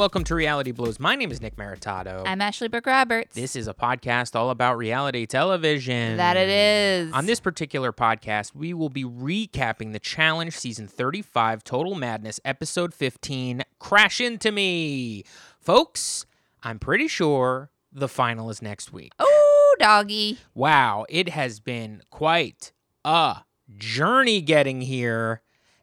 welcome to Reality Blows. My name is Nick Maritato. I'm Ashley Burke Roberts. This is a podcast all about reality television. That it is. On this particular podcast, we will be recapping the challenge season 35 Total Madness episode 15 Crash Into Me. Folks, I'm pretty sure the final is next week. Oh, doggy. Wow, it has been quite a journey getting here.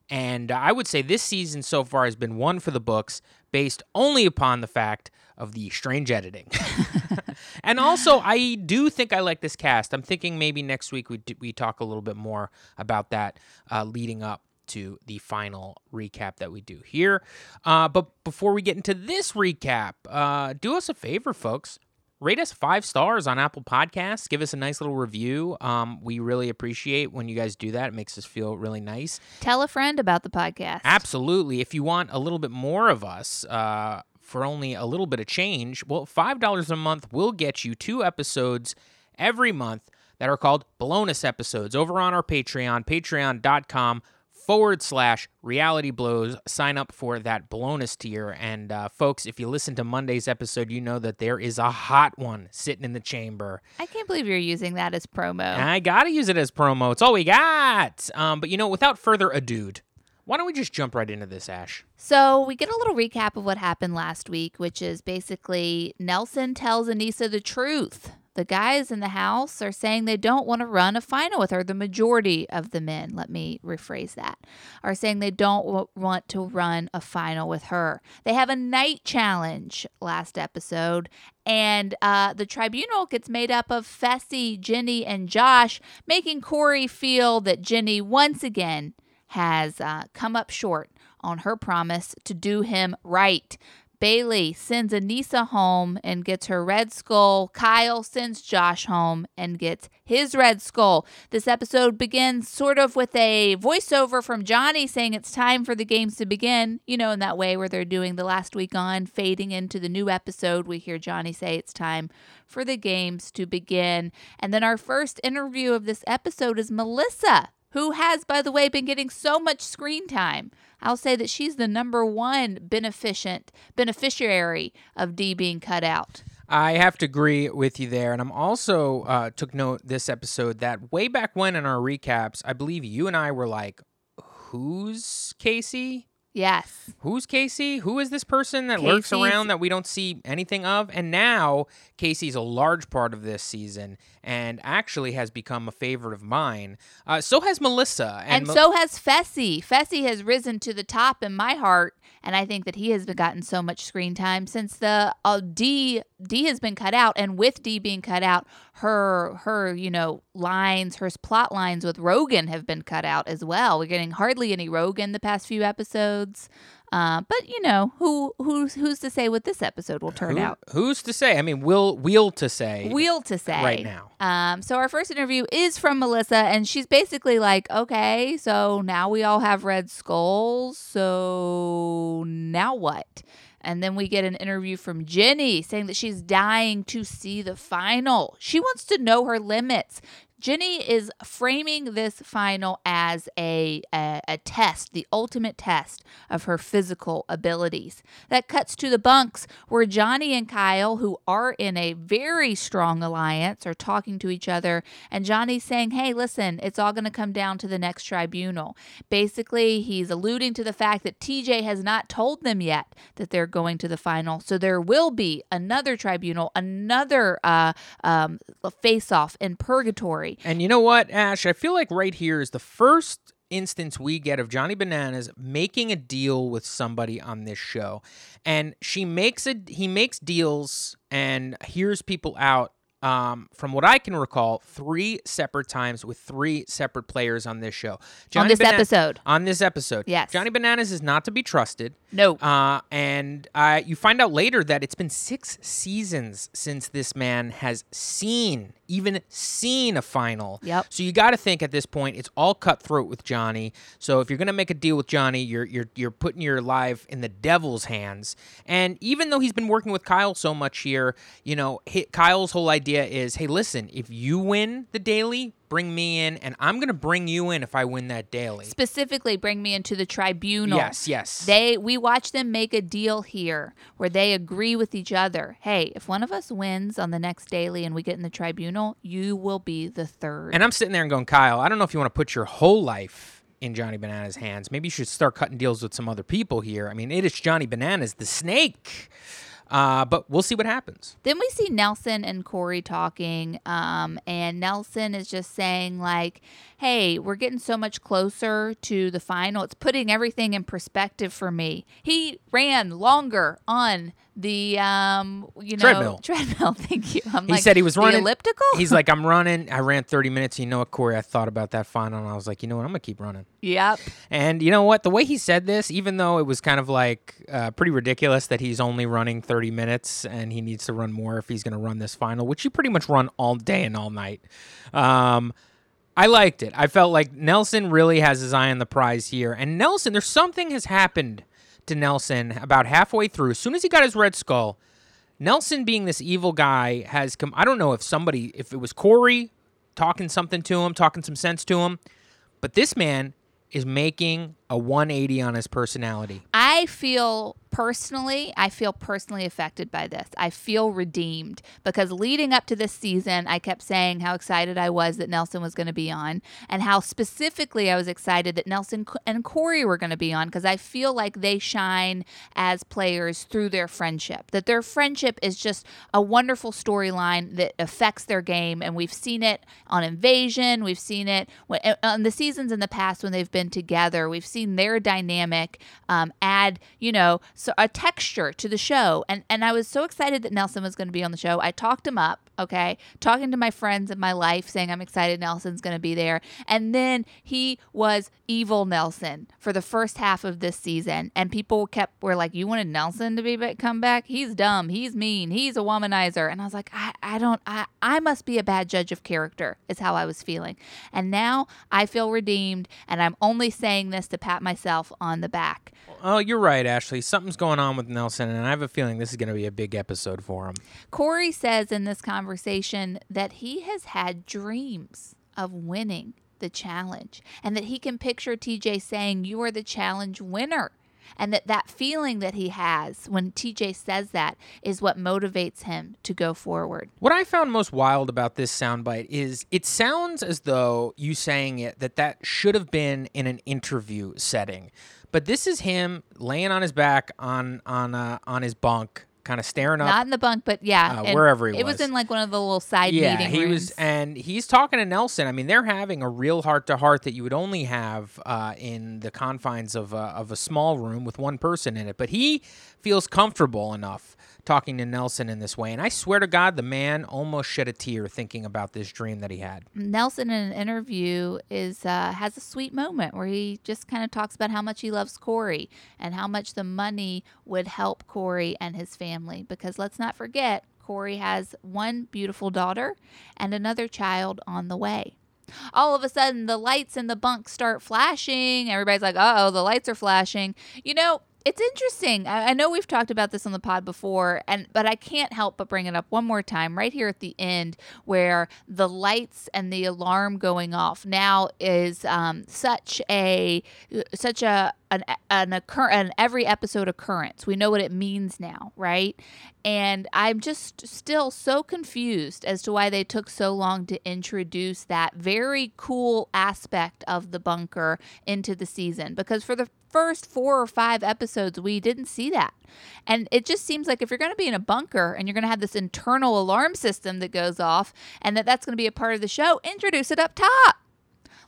And I would say this season so far has been one for the books based only upon the fact of the strange editing. and also, I do think I like this cast. I'm thinking maybe next week we, we talk a little bit more about that uh, leading up to the final recap that we do here. Uh, but before we get into this recap, uh, do us a favor, folks rate us five stars on Apple Podcasts. Give us a nice little review. Um, we really appreciate when you guys do that. It makes us feel really nice. Tell a friend about the podcast. Absolutely. If you want a little bit more of us, uh, for only a little bit of change, well, $5 a month will get you two episodes every month that are called bonus episodes over on our Patreon, patreon.com forward slash reality blows. Sign up for that bonus tier. And uh, folks, if you listen to Monday's episode, you know that there is a hot one sitting in the chamber. I can't believe you're using that as promo. I got to use it as promo. It's all we got. Um, but you know, without further ado, why don't we just jump right into this, Ash? So, we get a little recap of what happened last week, which is basically Nelson tells Aneesa the truth the guys in the house are saying they don't want to run a final with her. The majority of the men, let me rephrase that, are saying they don't w- want to run a final with her. They have a night challenge last episode, and uh, the tribunal gets made up of Fessy, Jenny, and Josh, making Corey feel that Jenny once again has uh, come up short on her promise to do him right. Bayleigh sends Aneesa home and gets her red skull. Kyle sends Josh home and gets his red skull. This episode begins sort of with a voiceover from Johnny saying it's time for the games to begin. You know, in that way where they're doing the last week on, fading into the new episode. We hear Johnny say it's time for the games to begin. And then our first interview of this episode is Melissa, who has, by the way, been getting so much screen time. I'll say that she's the number one beneficent beneficiary of D being cut out. I have to agree with you there, and I'm also uh, took note this episode that way back when in our recaps, I believe you and I were like, "Who's Kaycee?" Yes. Who's Kaycee? Who is this person that Kaycee's... lurks around that we don't see anything of? And now Kaycee's a large part of this season and actually has become a favorite of mine. Uh, so has Melissa. And, and so has Fessy. Fessy has risen to the top in my heart. And I think that he has gotten so much screen time since the uh, Dee Dee has been cut out, and with D being cut out, her her you know lines, her plot lines with Rogan have been cut out as well. We're getting hardly any Rogan the past few episodes. Uh, but you know who who's who's to say what this episode will turn Who, out? Who's to say? I mean, will wheel to say. Wheel to say right now. Um, so our first interview is from Melissa, and she's basically like, "Okay, so now we all have red skulls. So now what?" And then we get an interview from Jenny saying that she's dying to see the final. She wants to know her limits. Jenny is framing this final as a, a, a, test, the ultimate test of her physical abilities. That cuts to the bunks where Johnny and Kyle, who are in a very strong alliance, are talking to each other. And Johnny's saying, hey, listen, it's all going to come down to the next tribunal. Basically, he's alluding to the fact that TJ has not told them yet that they're going to the final. So there will be another tribunal, another uh, um, face off in purgatory and you know what, Ash? I feel like right here is the first instance we get of Johnny Bananas making a deal with somebody on this show. And she makes a he makes deals and hears people out um, from what I can recall, three separate times with three separate players on this show. Johnny on this Bana- episode. On this episode. Yes. Johnny Bananas is not to be trusted. No. Uh, and uh, you find out later that it's been six seasons since this man has seen, even seen a final. Yep. So you got to think at this point it's all cutthroat with Johnny. So if you're gonna make a deal with Johnny, you're you're you're putting your life in the devil's hands. And even though he's been working with Kyle so much here, you know, Kyle's whole idea is, hey, listen, if you win the daily, bring me in, and I'm gonna bring you in if I win that daily. Specifically, bring me into the tribunal. Yes, yes. They we watch them make a deal here where they agree with each other. Hey, if one of us wins on the next daily and we get in the tribunal, you will be the third. and I'm sitting there and going, Kyle, I don't know if you want to put your whole life in Johnny Banana's hands. Maybe you should start cutting deals with some other people here. I mean, it is Johnny Bananas, the snake. Uh, but we'll see what happens. Then we see Nelson and Corey talking, um, and Nelson is just saying, like, hey, we're getting so much closer to the final. It's putting everything in perspective for me. He ran longer on the, um, you know, Treadmill. Treadmill, thank you. I'm He like, said he was running elliptical. He's like, I'm running. I ran 30 minutes. You know what, Corey? I thought about that final, and I was like, you know what? I'm gonna keep running. yep. And you know what? The way he said this, even though it was kind of like uh, pretty ridiculous that he's only running 30 minutes and he needs to run more if he's going to run this final, which you pretty much run all day and all night. Um, I liked it. I felt like Nelson really has his eye on the prize here. And Nelson, there's something has happened to Nelson about halfway through. As soon as he got his red skull, Nelson being this evil guy has come. I don't know if somebody, if it was Corey talking something to him, talking some sense to him, but this man is making a 180 on his personality. I feel personally, I feel personally affected by this. I feel redeemed because leading up to this season, I kept saying how excited I was that Nelson was going to be on and how specifically I was excited that Nelson and Corey were going to be on because I feel like they shine as players through their friendship. That their friendship is just a wonderful storyline that affects their game. And we've seen it on Invasion, we've seen it on the seasons in the past when they've been together. We've seen their dynamic um, add, you know, so a texture to the show. And and I was so excited that Nelson was going to be on the show. I talked him up, okay, talking to my friends in my life, saying I'm excited Nelson's going to be there. And then he was evil Nelson for the first half of this season, and people kept were like, "You wanted Nelson to be back, come back? He's dumb. He's mean. He's a womanizer." And I was like, "I I don't I I must be a bad judge of character." Is how I was feeling. And now I feel redeemed, and I'm only saying this to pat myself on the back. Oh, you're right, Ashley. Something's going on with Nelson, and I have a feeling this is going to be a big episode for him. Corey says in this conversation that he has had dreams of winning the challenge and that he can picture TJ saying, You are the challenge winner. And that that feeling that he has when TJ says that is what motivates him to go forward. What I found most wild about this soundbite is it sounds as though you saying it that that should have been in an interview setting, but this is him laying on his back on on uh, on his bunk, kind of staring up. Not in the bunk, but yeah, Uh, wherever he was. it was. in like one of the little side yeah, meeting he rooms. was, and he's talking to Nelson. I mean, they're having a real heart to heart that you would only have uh, in the confines of a, of a small room with one person in it. But he feels comfortable enough talking to Nelson in this way, and I swear to God, the man almost shed a tear thinking about this dream that he had. Nelson in an interview is uh, has a sweet moment where he just kind of talks about how much he loves Corey and how much the money would help Corey and his family. Because let's not forget, Corey has one beautiful daughter and another child on the way. All of a sudden, the lights in the bunk start flashing. Everybody's like, "Uh oh, the lights are flashing." You know, it's interesting. I, I know we've talked about this on the pod before, and but I can't help but bring it up one more time right here at the end, where the lights and the alarm going off now is um, such a such a an an occur an every episode occurrence. We know what it means now, right? And I'm just still so confused as to why they took so long to introduce that very cool aspect of the bunker into the season because for the first four or five episodes we didn't see that. And it just seems like if you're going to be in a bunker and you're going to have this internal alarm system that goes off and that that's going to be a part of the show, introduce it up top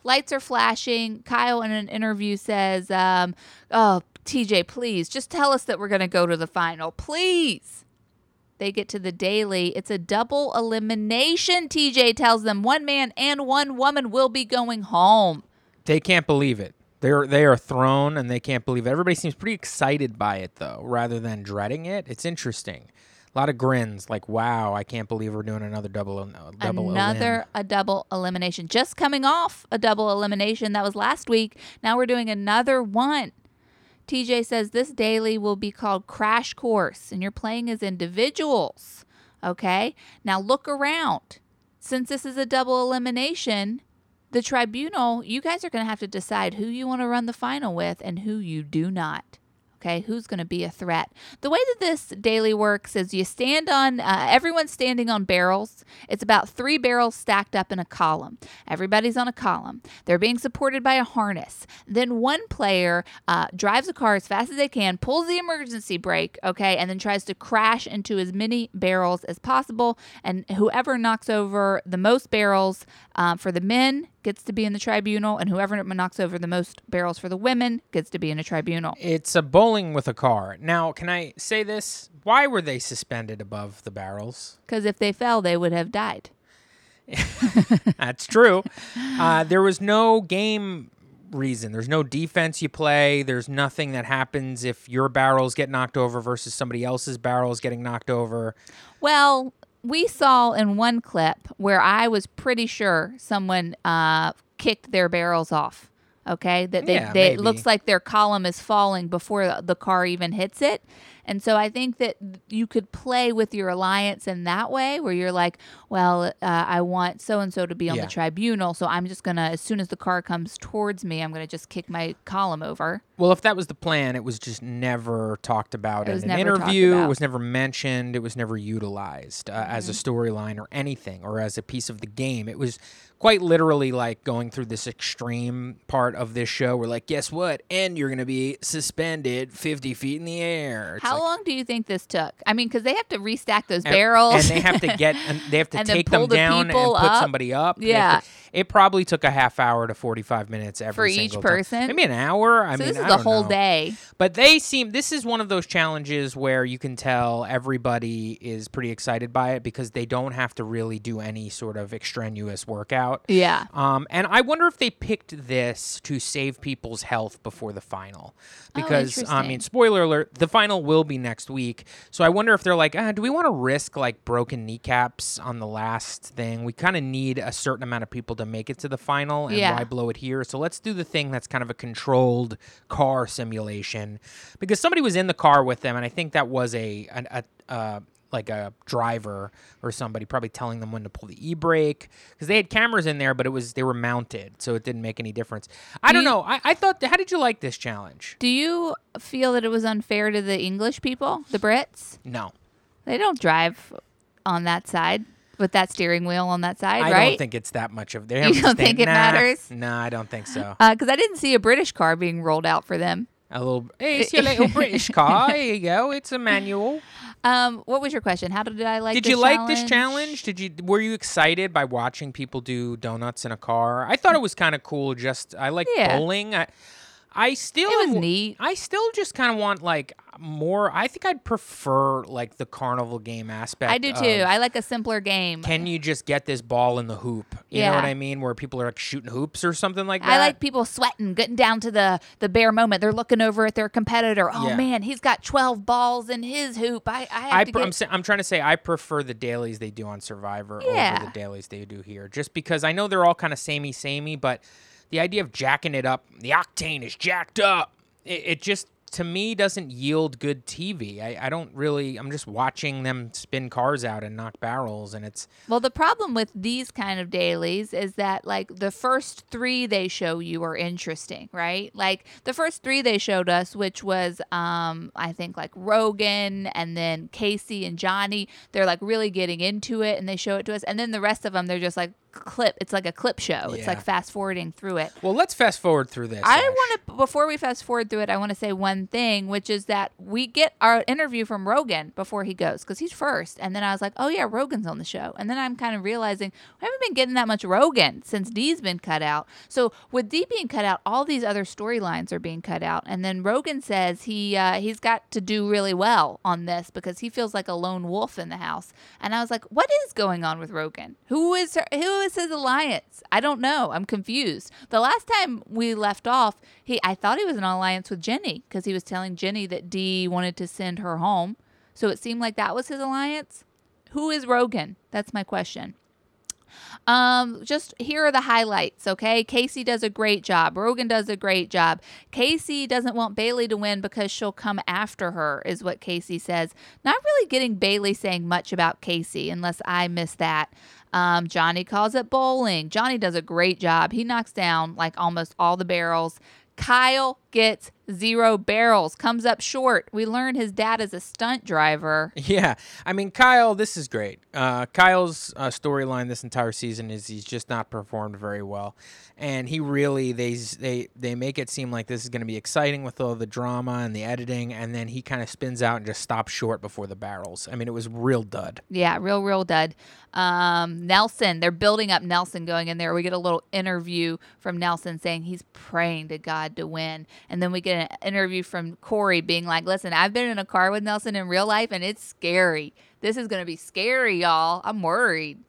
lights are flashing. Kyle in an interview says, um, "Oh, TJ, please just tell us that we're going to go to the final, please." They get to the daily. It's a double elimination. TJ tells them one man and one woman will be going home. They can't believe it. They're they are thrown and they can't believe it. Everybody seems pretty excited by it though, rather than dreading it. It's interesting. A lot of grins, like "Wow, I can't believe we're doing another double uh, double Another a double elimination. Just coming off a double elimination that was last week. Now we're doing another one. TJ says this daily will be called Crash Course, and you're playing as individuals. Okay. Now look around. Since this is a double elimination, the tribunal, you guys are going to have to decide who you want to run the final with and who you do not. Okay, who's going to be a threat? The way that this daily works is you stand on, uh, everyone's standing on barrels. It's about three barrels stacked up in a column. Everybody's on a column. They're being supported by a harness. Then one player uh, drives a car as fast as they can, pulls the emergency brake, okay, and then tries to crash into as many barrels as possible. And whoever knocks over the most barrels um, for the men gets to be in the tribunal, and whoever knocks over the most barrels for the women gets to be in a tribunal. It's a bowling with a car. Now, can I say this? Why were they suspended above the barrels? Because if they fell, they would have died. That's true. Uh, there was no game reason. There's no defense you play. There's nothing that happens if your barrels get knocked over versus somebody else's barrels getting knocked over. Well, we saw in one clip where I was pretty sure someone uh, kicked their barrels off. Okay, that they, Yeah, they it looks like their column is falling before the car even hits it. And so I think that you could play with your alliance in that way, where you're like, well, uh, I want so and so to be on Yeah. the tribunal, so I'm just gonna, as soon as the car comes towards me, I'm gonna just kick my column over. Well, if that was the plan, it was just never talked about It in an interview. It was never mentioned. It was never utilized uh, as a Mm-hmm. storyline or anything or as a piece of the game. It was quite literally like going through this extreme part of this show where, like, guess what? And you're going to be suspended 50 feet in the air. It's How like- long do you think this took? I mean, because they have to restack those and- barrels, and they have to get and they have to take them the down and put up. somebody up. Yeah, to- it probably took a half hour to 45 minutes every For each single time. person? Maybe an hour. I so mean, this is I the whole know. day. But they seem this is one of those challenges where you can tell everybody is pretty excited by it because they don't have to really do any sort of extraneous workout. Yeah. Um, and I wonder if they picked this to save people's health before the final, because I mean, spoiler alert: the final will be next week. So I wonder if they're like, ah, do we want to risk like broken kneecaps on the last thing? We kind of need a certain amount of people to make it to the final, and Yeah. why blow it here? So let's do the thing that's kind of a controlled car simulation, because somebody was in the car with them, and I think that was a an, a. Uh, like a driver or somebody probably telling them when to pull the e-brake because they had cameras in there but it was they were mounted so it didn't make any difference i Do don't you- know I, I thought how did you like this challenge Do you feel that it was unfair to the English people, the Brits? no They don't drive on that side with that steering wheel on that side, i right? don't think it's that much of they You don't think it nah, matters? no i don't think so uh, Because I didn't see a British car being rolled out for them. a little hey, it's your little british car here you go it's a manual Um, what was your question? How did I like? did you like this challenge did you were you excited by watching people do donuts in a car i thought it was kind of cool just i like Yeah. bowling i I still It was neat. I still just kind of want like more. I think I'd prefer like the carnival game aspect. I do too. I like a simpler game. can you just get this ball in the hoop? You know what I mean? Where people are like shooting hoops or something like that. I like people sweating, getting down to the the bare moment. They're looking over at their competitor. Oh Yeah. man, he's got twelve balls in his hoop. I, I have I to pr- get. I'm, sa- I'm trying to say I prefer the dailies they do on Survivor Yeah. over the dailies they do here, just because I know they're all kind of samey, samey, but the idea of jacking it up, the octane is jacked up. It, it just to me doesn't yield good TV. I, I don't really. I'm just watching them spin cars out and knock barrels, and it's Well, the problem with these kind of dailies is that like the first three they show you are interesting, right? Like the first three they showed us, which was um I think like Rogan and then Kaycee and Johnny, they're like really getting into it and they show it to us, and then the rest of them they're just like clip. It's like a clip show. It's like fast forwarding through it. well. Let's fast forward through this. I want to before we fast forward through it, I want to say one thing, which is that we get our interview from Rogan before he goes because he's first, and then I was like, oh yeah, Rogan's on the show, and then I'm kind of realizing we haven't been getting that much Rogan since D's been cut out. So with D being cut out, all these other storylines are being cut out, and then Rogan says he uh, he's got to do really well on this because he feels like a lone wolf in the house, and I was like, what is going on with Rogan? Who is her, who is his alliance? I don't know. I'm confused. The last time we left off, he I thought he was in an alliance with Jenny because he was telling Jenny that Dee wanted to send her home. So it seemed like that was his alliance. Who is Rogan? That's my question. Um, just here are the highlights, okay? Kaycee does a great job. Rogan does a great job. Kaycee doesn't want Bayleigh to win because she'll come after her, is what Kaycee says. Not really getting Bayleigh saying much about Kaycee, unless I miss that. Um, Johnny calls it bowling. Johnny does a great job. He knocks down like almost all the barrels. Kyle gets zero barrels, comes up short. We learn his dad is a stunt driver. Yeah, I mean Kyle, this is great. Uh, Kyle's uh, storyline this entire season is he's just not performed very well, and he really they they they make it seem like this is going to be exciting with all the drama and the editing, and then he kind of spins out and just stops short before the barrels. I mean, it was real dud. Yeah, real, real dud. Um, Nelson, they're building up Nelson going in there. We get a little interview from Nelson saying he's praying to God to win. And then we get an interview from Corey being like, listen, I've been in a car with Nelson in real life and it's scary. This is going to be scary, y'all. I'm worried.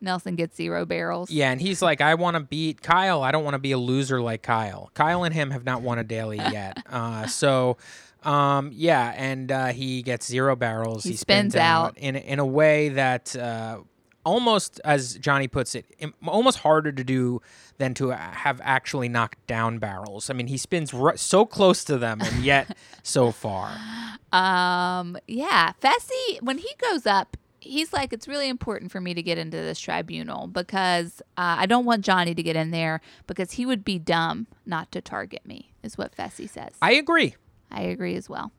Nelson gets zero barrels. Yeah, and he's like, I want to beat Kyle. I don't want to be a loser like Kyle. Kyle and him have not won a daily yet. Uh, so, um, yeah, and uh, he gets zero barrels. He spins out. in in a way that uh, almost, as Johnny puts it, almost harder to do than to have actually knocked down barrels. I mean, he spins r- so close to them and yet so far. Um, yeah, Fessy, when he goes up, he's like, it's really important for me to get into this tribunal because uh, I don't want Johnny to get in there because he would be dumb not to target me, is what Fessy says. I agree. I agree as well.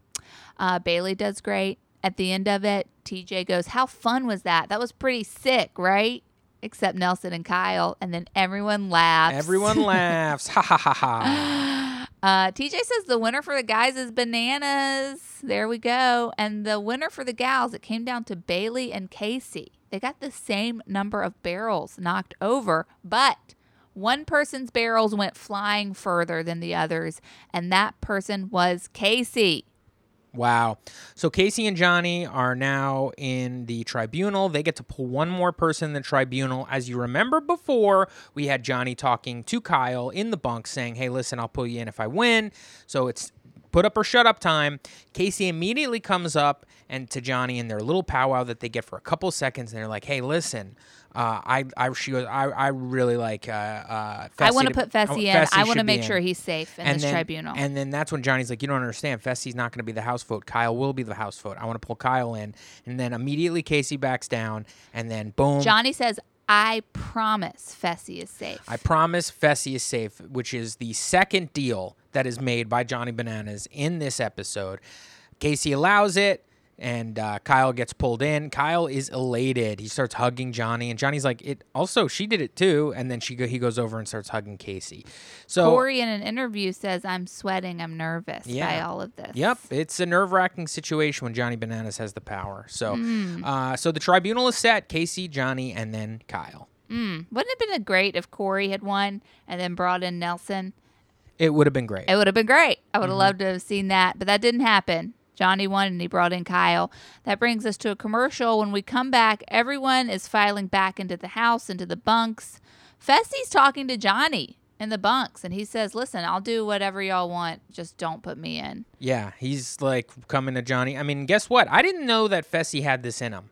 Uh, Bayleigh does great. At the end of it, TJ goes, How fun was that? That was pretty sick, right? Except Nelson and Kyle. And then everyone laughs. Everyone laughs. Ha ha ha ha. Uh, TJ says the winner for the guys is bananas. There we go. And the winner for the gals, it came down to Bayleigh and Kaycee. They got the same number of barrels knocked over, but one person's barrels went flying further than the others, and that person was Kaycee. Wow. So Kaycee and Johnny are now in the tribunal. They get to pull one more person in the tribunal. As you remember before, we had Johnny talking to Kyle in the bunk saying, Hey, listen, I'll pull you in if I win. So it's put up or shut up time. Kaycee immediately comes up and to Johnny in their little powwow that they get for a couple seconds, and they're like, "Hey, listen, uh, I, I, she goes, I, I really like, uh, uh, I want to put Fessy in. Fessy I want to make sure he's safe in and this then, tribunal. And then that's when Johnny's like, you don't understand. Fessy's not going to be the house vote. Kyle will be the house vote. I want to pull Kyle in. And then immediately Kaycee backs down. And then boom. Johnny says, I promise Fessy is safe. I promise Fessy is safe, which is the second deal that is made by Johnny Bananas in this episode. Kaycee allows it. And uh, Kyle gets pulled in. Kyle is elated. He starts hugging Johnny, and Johnny's like, "It also she did it too." And then she go, he goes over and starts hugging Kaycee. So Corey in an interview says, I'm sweating, I'm nervous by Yeah. all of this. Yep, it's a nerve wracking situation when Johnny Bananas has the power. So, uh, so the tribunal is set: Kaycee, Johnny, and then Kyle. Mm. Wouldn't it have been great if Corey had won and then brought in Nelson? It would have been great. It would have been great. I would have Mm-hmm. loved to have seen that, but that didn't happen. Johnny won and he brought in Kyle. That brings us to a commercial. When we come back, everyone is filing back into the house, into the bunks. Fessy's talking to Johnny in the bunks, and he says, Listen, I'll do whatever y'all want. Just don't put me in. yeah, he's like coming to Johnny. I mean, guess what? I didn't know that Fessy had this in him.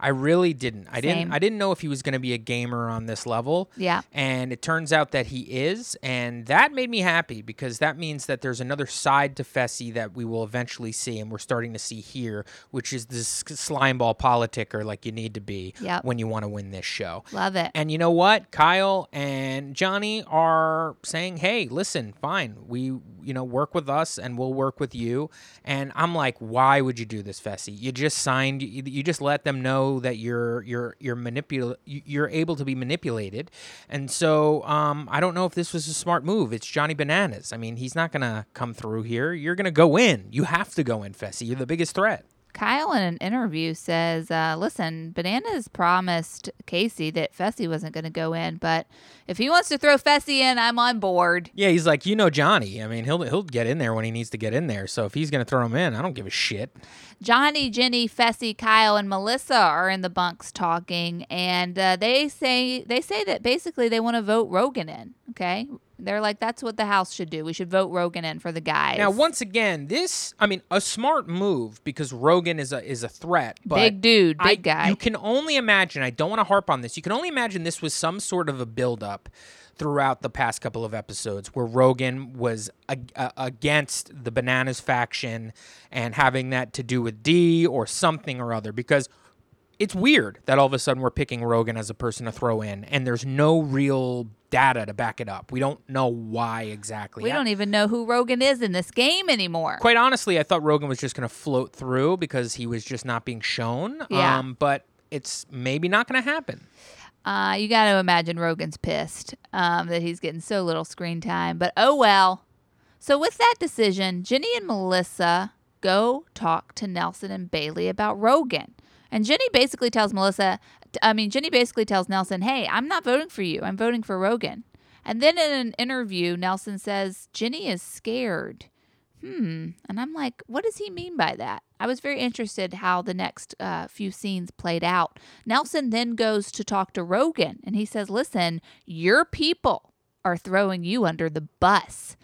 I really didn't. I Same. didn't. I didn't know if he was going to be a gamer on this level. Yeah. And it turns out that he is, and that made me happy because that means that there's another side to Fessy that we will eventually see, and we're starting to see here, which is this slimeball politicker like you need to be Yep. when you want to win this show. Love it. And you know what? Kyle and Johnny are saying, "Hey, listen, fine. We, you know, work with us and we'll work with you." And I'm like, "Why would you do this, Fessy? You just signed you, you just let them know that you're you're you're manipul you're able to be manipulated." And so, um, I don't know if this was a smart move. It's Johnny Bananas. I mean, he's not to come through here. You're to go in. You have to go in, Fessy. You're the biggest threat. Kyle in an interview says, uh, listen, Bananas promised Kaycee that Fessy wasn't going to go in, but if he wants to throw Fessy in, I'm on board. Yeah, he's like, you know, Johnny. I mean, he'll he'll get in there when he needs to get in there. So if he's gonna throw him in, I don't give a shit. Johnny, Jenny, Fessy, Kyle, and Melissa are in the bunks talking, and uh, they say they say that basically they want to vote Rogan in. Okay. They're like, that's what the House should do. We should vote Rogan in for the guys. Now, once again, this I mean, a smart move because Rogan is a is a threat. But big dude, big I, guy. You can only imagine. I don't want to harp on this. You can only imagine this was some sort of a buildup throughout the past couple of episodes where Rogan was ag- uh, against the Bananas faction and having that to do with D or something or other because it's weird that all of a sudden we're picking Rogan as a person to throw in and there's no real data to back it up. We don't know why exactly. we don't even know who Rogan is in this game anymore. quite honestly, I thought Rogan was just going to float through because he was just not being shown. Yeah. Um, but it's maybe not going to happen. Uh, you got to imagine Rogan's pissed um, that he's getting so little screen time. But oh well. So with that decision, Jenny and Melissa go talk to Nelson and Bayleigh about Rogan. And Jenny basically tells Melissa, I mean, Jenny basically tells Nelson, hey, I'm not voting for you. I'm voting for Rogan. And then in an interview, Nelson says, Jenny is scared. Hmm. And I'm like, what does he mean by that? I was very interested how the next uh, few scenes played out. Nelson then goes to talk to Rogan and he says, listen, your people are throwing you under the bus.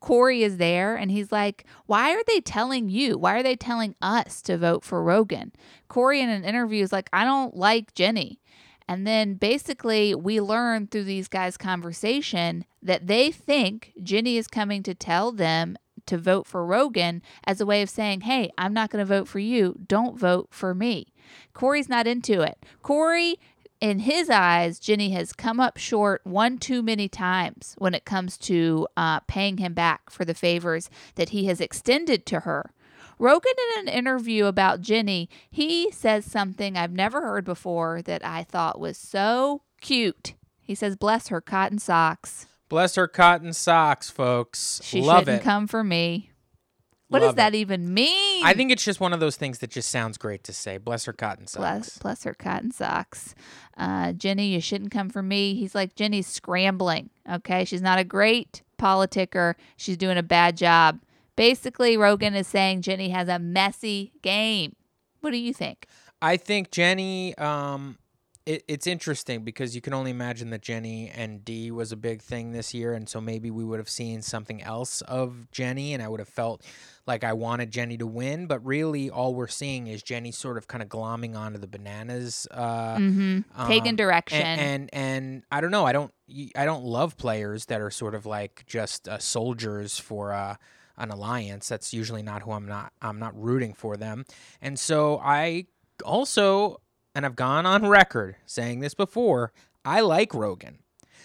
Corey is there and he's like, Why are they telling you? Why are they telling us to vote for Rogan? Corey in an interview is like, I don't like Jenny. And then basically, we learn through these guys' conversation that they think Jenny is coming to tell them to vote for Rogan as a way of saying, Hey, I'm not going to vote for you. Don't vote for me. Corey's not into it. Corey in his eyes, Jenny has come up short one too many times when it comes to uh, paying him back for the favors that he has extended to her. Rogan, in an interview about Jenny, he says something I've never heard before that I thought was so cute. He says, Bless her cotton socks. Bless her cotton socks, folks. She Love shouldn't it. come for me. What does that it. even mean? I think it's just one of those things that just sounds great to say. Bless her cotton socks. Bless, bless her cotton socks. Uh, Jenny, you shouldn't come for me. He's like, Jenny's scrambling. Okay. She's not a great politicker. She's doing a bad job. Basically, Rogan is saying Jenny has a messy game. What do you think? I think Jenny. Um, it, it's interesting because you can only imagine that Jenny and D was a big thing this year, and so maybe we would have seen something else of Jenny, and I would have felt like I wanted Jenny to win. But really, all we're seeing is Jenny sort of kind of glomming onto the bananas. Uh, Mm-hmm. Taking um, direction. and, and and I don't know. I don't I don't love players that are sort of like just uh, soldiers for uh, an alliance. That's usually not who I'm not. I'm not rooting for them. And so I also, and I've gone on record saying this before. I like Rogan,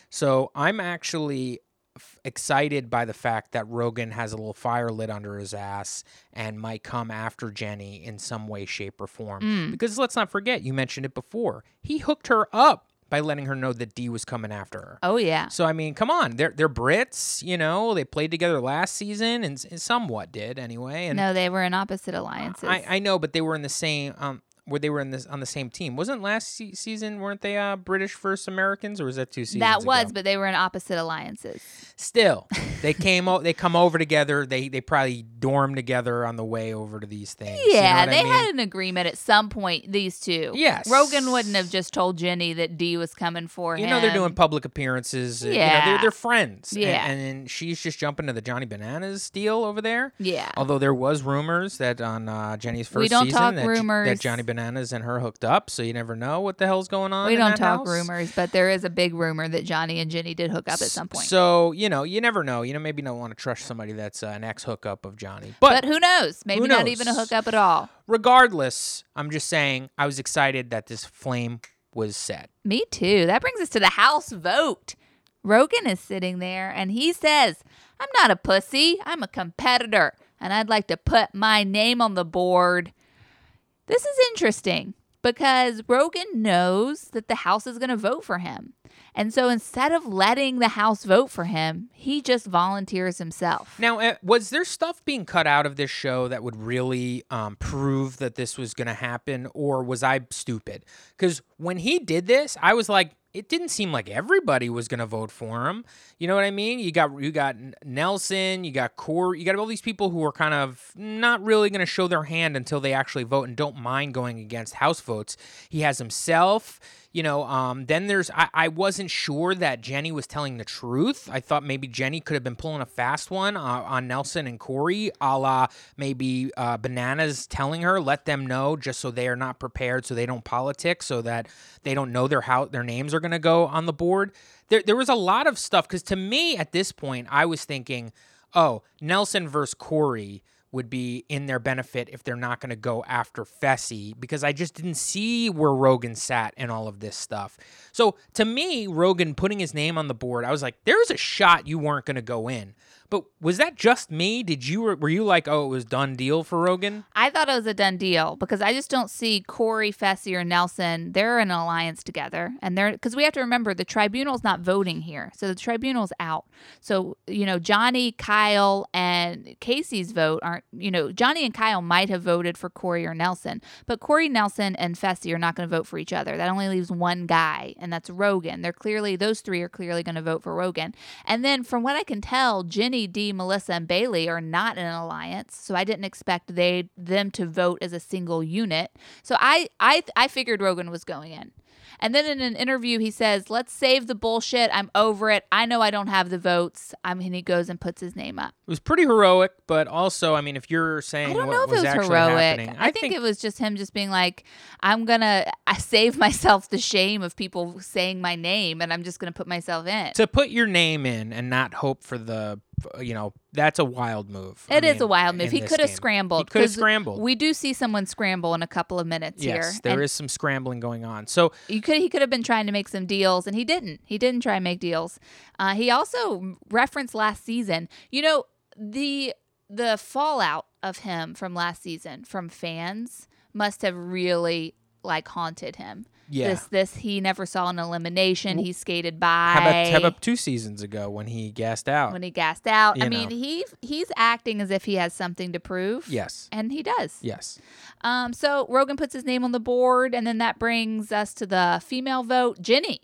so I'm actually f- excited by the fact that Rogan has a little fire lit under his ass and might come after Jenny in some way, shape, or form. Mm. Because let's not forget, you mentioned it before. He hooked her up by letting her know that D was coming after her. oh, yeah. So I mean, come on, they're they're Brits, you know. They played together last season, and, s- somewhat did anyway. And no, they were in opposite alliances. I, I know, but they were in the same um, where they were in this on the same team. Wasn't last se- season? Weren't they uh, British versus Americans, or was that two seasons? that was, ago? but they were in opposite alliances. still they came o- they come over together. They they probably dorm together on the way over to these things. you know Yeah, what I they mean? had an agreement at some point, these two. Yes. Rogan wouldn't have just told Jenny that D was coming for You him. You know they're doing public appearances. uh, you know, Yeah. they're, they're friends. Yeah. and, then she's just jumping to the Johnny Bananas deal over there. Yeah. Although there was rumors that on uh, Jenny's first We don't season talk that, rumors. that Johnny Bananas and her hooked up, so you never know what the hell's going on. We don't that talk house. rumors, but there is a big rumor that Johnny and Jenny did hook up at some point. So you know, you never know. You know, maybe you don't want to trust somebody that's uh, an ex hookup of Johnny. But, but who knows? Maybe who not even a hookup at all. regardless, I'm just saying I was excited that this flame was set. Me too. That brings us to the House vote. Rogan is sitting there and he says, I'm not a pussy. I'm a competitor and I'd like to put my name on the board. This is interesting because Rogan knows that the House is going to vote for him. And so instead of letting the House vote for him, he just volunteers himself. Now, uh, was there stuff being cut out of this show that would really um, prove that this was going to happen, or was I stupid? Because when he did this, I was like, it didn't seem like everybody was going to vote for him. You know what I mean? You got you got Nelson, you got Corey, you got all these people who are kind of not really going to show their hand until they actually vote and don't mind going against House votes. He has himself. You know, um, then there's I, I wasn't sure that Jenny was telling the truth. I thought maybe Jenny could have been pulling a fast one uh, on Nelson and Corey, a la maybe uh, Bananas telling her, let them know just so they are not prepared, so they don't politic, so that they don't know their how their names are going to go on the board. There, there was a lot of stuff because to me at this point, I was thinking, oh, Nelson versus Corey would be in their benefit if they're not going to go after Fessy because I just didn't see where Rogan sat and all of this stuff. So to me, Rogan putting his name on the board, I was like, there's a shot you weren't going to go in. But was that just me? Did you were you like, oh, it was done deal for Rogan? I thought it was a done deal because I just don't see Corey, Fessy, or Nelson. They're in an alliance together, and they're because we have to remember the tribunal's not voting here, so the tribunal's out. So you know, Johnny, Kyle, and Kaycee's vote aren't. You know, Johnny and Kyle might have voted for Corey or Nelson, but Corey, Nelson, and Fessy are not going to vote for each other. That only leaves one guy, and that's Rogan. They're clearly those three are clearly going to vote for Rogan. And then from what I can tell, Jenny, D, Melissa, and Bayleigh are not in an alliance, so I didn't expect they them to vote as a single unit. So I I I figured Rogan was going in. And then in an interview, he says, "Let's save the bullshit. I'm over it. I know I don't have the votes." I mean, he goes and puts his name up. It was pretty heroic, but also, I mean, if you're saying I don't know if it was heroic. happening, I, think, it was just him just being like, "I'm gonna I save myself the shame of people saying my name, and I'm just gonna put myself in." to put your name in and not hope for the, you know, that's a wild move. I It is mean, a wild move. He could have scrambled. He could have scrambled. We do see someone scramble in a couple of minutes yes, here. there and is some scrambling going on. So you could he could have been trying to make some deals and he didn't. He didn't try and make deals. Uh, he also referenced last season. You know the the fallout of him from last season from fans must have really like haunted him. Yeah. This this he never saw an elimination. He skated by. how about how about two seasons ago when he gassed out? when he gassed out? I You mean, he he's acting as if he has something to prove. yes. And he does. Yes. Um, so Rogan puts his name on the board, and then that brings us to the female vote. Jenny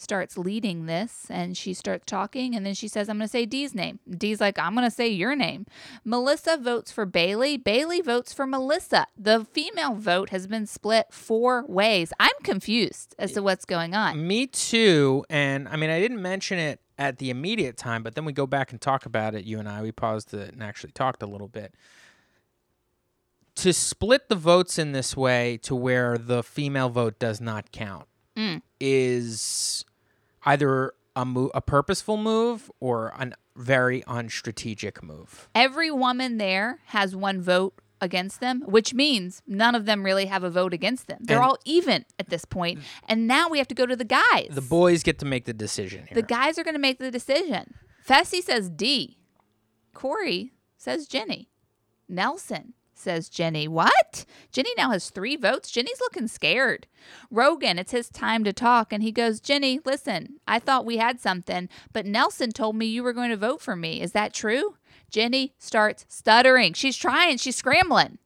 starts leading this, and she starts talking, and then she says, I'm going to say Dee's name. Dee's like, I'm going to say your name. Melissa votes for Bayleigh. Bayleigh votes for Melissa. The female vote has been split four ways. I'm confused as to what's going on. Me too. And I mean, I didn't mention it at the immediate time, but then we go back and talk about it. You and I, we paused it and actually talked a little bit. To split the votes in this way to where the female vote does not count Mm. is either a, mo- a purposeful move or a very unstrategic move. Every woman there has one vote against them, which means none of them really have a vote against them. They're And- all even at this point. Mm. And now we have to go to the guys. The boys get to make the decision here. The guys are going to make the decision. Fessy says D. Corey says Jenny. Nelson says Jenny. What? Jenny now has three votes. Jenny's looking scared. Rogan, it's his time to talk. And he goes, Jenny, listen, I thought we had something, but Nelson told me you were going to vote for me. Is that true? Jenny starts stuttering. She's trying, she's scrambling.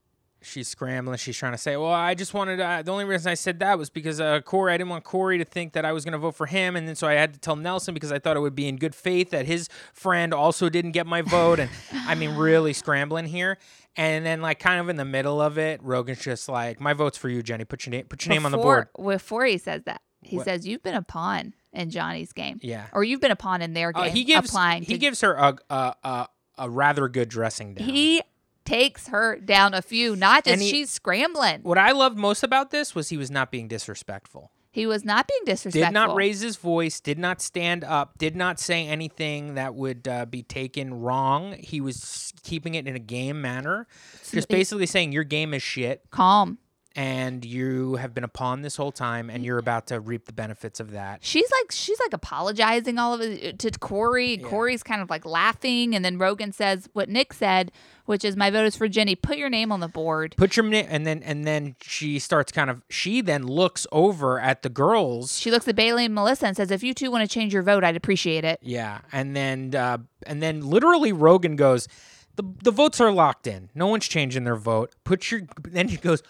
She's scrambling. She's trying to say, "Well, I just wanted. Uh, the only reason I said that was because uh, Corey. I didn't want Corey to think that I was going to vote for him, and then so I had to tell Nelson because I thought it would be in good faith that his friend also didn't get my vote. And I mean, really scrambling here. And then, like, kind of in the middle of it, Rogan's just like, "My vote's for you, Jenny. Put your name. Put your name on the board." Before- Before he says that, he What? says, You've been a pawn in Johnny's game. Yeah. Or you've been a pawn in their game. Uh, he gives applying he to gives her a a, a a rather good dressing down. He takes her down a few notches. He- She's scrambling. what I loved most about this was he was not being disrespectful. He was not being disrespectful. did not raise his voice, did not stand up, did not say anything that would uh, be taken wrong. He was keeping it in a game manner, just basically saying your game is shit calm. And you have been a pawn this whole time and you're about to reap the benefits of that. She's like she's like apologizing all of it to Corey. Corey's kind of like laughing, and then Rogan says what Nick said, which is my vote is for Jenny. Put your name on the board. Put your name, and then and then she starts kind of. She then looks over at the girls. She looks at Bayleigh and Melissa and says, "If you two want to change your vote, I'd appreciate it." Yeah, and then uh, and then literally Rogan goes, the the votes are locked in. No one's changing their vote. Put your then he goes,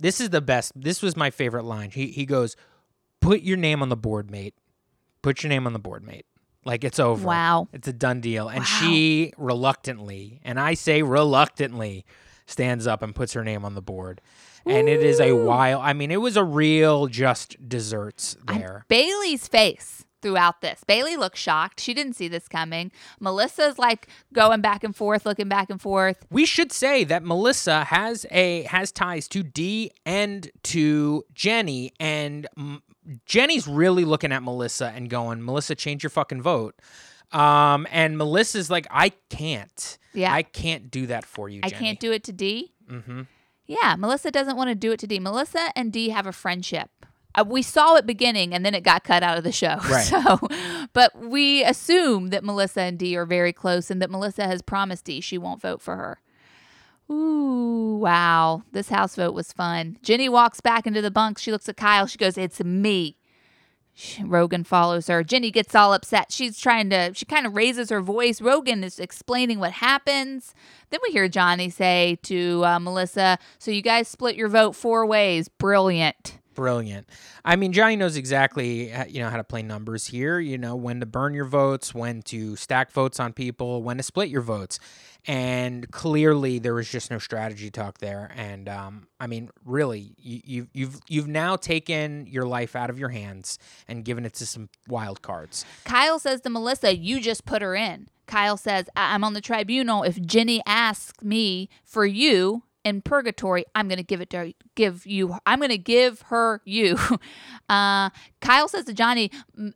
this is the best. This was my favorite line. He he goes, put your name on the board, mate. Put your name on the board, mate. Like it's over. Wow. it's a done deal. And Wow. she reluctantly, and I say reluctantly, stands up and puts her name on the board. and it is a wild. I mean, it was a real just desserts there. Bayleigh's face throughout this. Bayleigh looks shocked. She didn't see this coming. Melissa's like going back and forth, looking back and forth. We should say that Melissa has a has ties to D and to Jenny, and mm, Jenny's really looking at Melissa and going, "Melissa, change your fucking vote." Um, and Melissa's like, "I can't. Yeah. I can't do that for you. I Jenny." can't do it to D. Mm-hmm. Yeah, Melissa doesn't want to do it to D. Melissa and D have a friendship. Uh, we saw it beginning and then it got cut out of the show. Right. So, but we assume that Melissa and D are very close and that Melissa has promised D she won't vote for her. Ooh, wow. This house vote was fun. Jenny walks back into the bunk. She looks at Kyle. She goes, It's me. Sh- Rogan follows her. Jenny gets all upset. She's trying to, she kind of raises her voice. Rogan is explaining what happens. Then we hear Johnny say to uh, Melissa, So you guys split your vote four ways. Brilliant. Brilliant. I mean, Johnny knows exactly uh, you know how to play numbers here. You know when to burn your votes, when to stack votes on people, when to split your votes, and clearly there was just no strategy talk there. And um, I mean, really, you, you've you've you've now taken your life out of your hands and given it to some wild cards. Kyle says to Melissa, You just put her in. Kyle says, I- I'm on the tribunal. If Jenny asks me for you in purgatory, I'm going to give it to give you. I'm going to give her you. Uh, Kyle says to Johnny,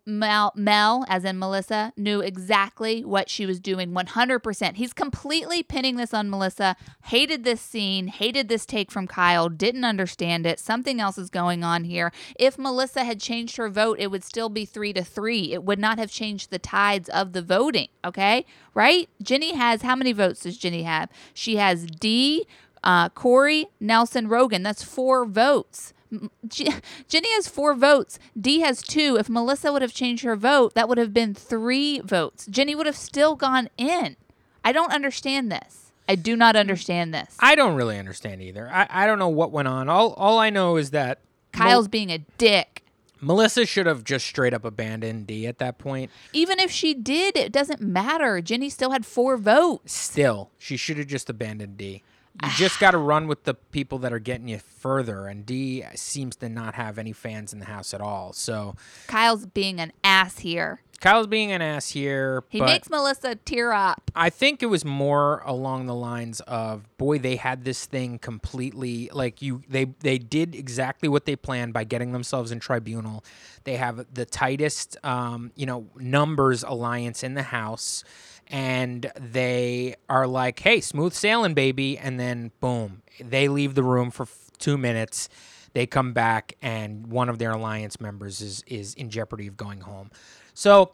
Mel, Mel, as in Melissa, knew exactly what she was doing 100%. He's completely pinning this on Melissa. Hated this scene, hated this take from Kyle, didn't understand it. Something else is going on here. If Melissa had changed her vote, it would still be three to three. It would not have changed the tides of the voting. Okay, right? Jenny has how many votes does Jenny have? She has D, uh, Corey, Nelson, Rogan. That's four votes. J- Jenny has four votes. D has two. If Melissa would have changed her vote, that would have been three votes. Jenny would have still gone in. I don't understand this. I do not understand this. I don't really understand either. I, I don't know what went on. All all I know is that Mel- Kyle's being a dick. Melissa should have just straight up abandoned D at that point. Even if she did, it doesn't matter. Jenny still had four votes. Still, she should have just abandoned D. You just got to run with the people that are getting you further, and D seems to not have any fans in the house at all. So Kyle's being an ass here. Kyle's being an ass here, He makes Melissa tear up. I think it was more along the lines of, boy, they had this thing completely like you. They they did exactly what they planned by getting themselves in tribunal. They have the tightest, um, you know, numbers alliance in the house, and they are like, hey, smooth sailing, baby, and then boom, they leave the room for f- two minutes. They come back, and one of their alliance members is is in jeopardy of going home. So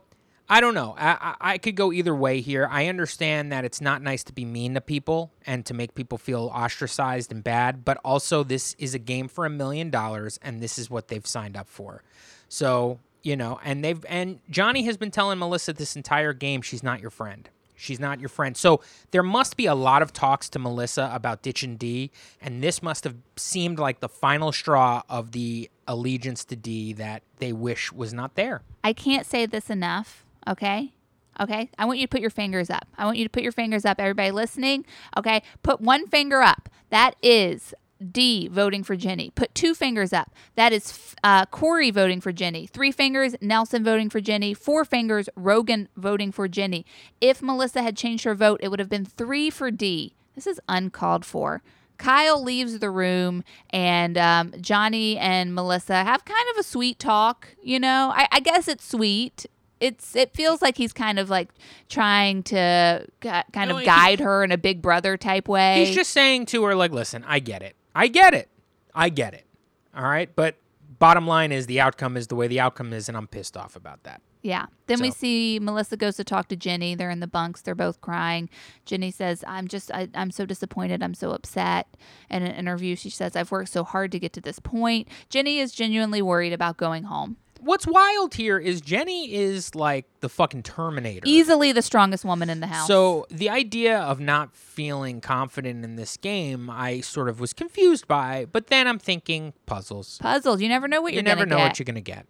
I don't know. I, I, I could go either way here. I understand that it's not nice to be mean to people and to make people feel ostracized and bad, but also this is a game for a million dollars, and this is what they've signed up for. So you know, and they've and Johnny has been telling Melissa this entire game she's not your friend. She's not your friend. So there must be a lot of talks to Melissa about ditching D, and this must have seemed like the final straw of the allegiance to D that they wish was not there. I can't say this enough, okay? Okay? I want you to put your fingers up. I want you to put your fingers up. Everybody listening, okay? Put one finger up. That is D voting for Jenny. Put two fingers up. That is uh, Corey voting for Jenny. Three fingers, Nelson voting for Jenny. Four fingers, Rogan voting for Jenny. If Melissa had changed her vote, it would have been three for D. This is uncalled for. Kyle leaves the room, and um, Johnny and Melissa have kind of a sweet talk. You know, I, I guess it's sweet. It's it feels like he's kind of like trying to ki- kind No, of guide her in a big brother type way. He's just saying to her, like, listen, I get it. I get it. I get it. All right. But bottom line is the outcome is the way the outcome is, and I'm pissed off about that. Yeah. Then we see Melissa goes to talk to Jenny. They're in the bunks. They're both crying. Jenny says, "I'm just, I, I'm so disappointed. I'm so upset." In an interview, she says, "I've worked so hard to get to this point." Jenny is genuinely worried about going home. What's wild here is Jenny is like the fucking Terminator. Easily the strongest woman in the house. So the idea of not feeling confident in this game, I sort of was confused by. But then I'm thinking puzzles. puzzles. You never know what You you're never gonna know get. what you're gonna get.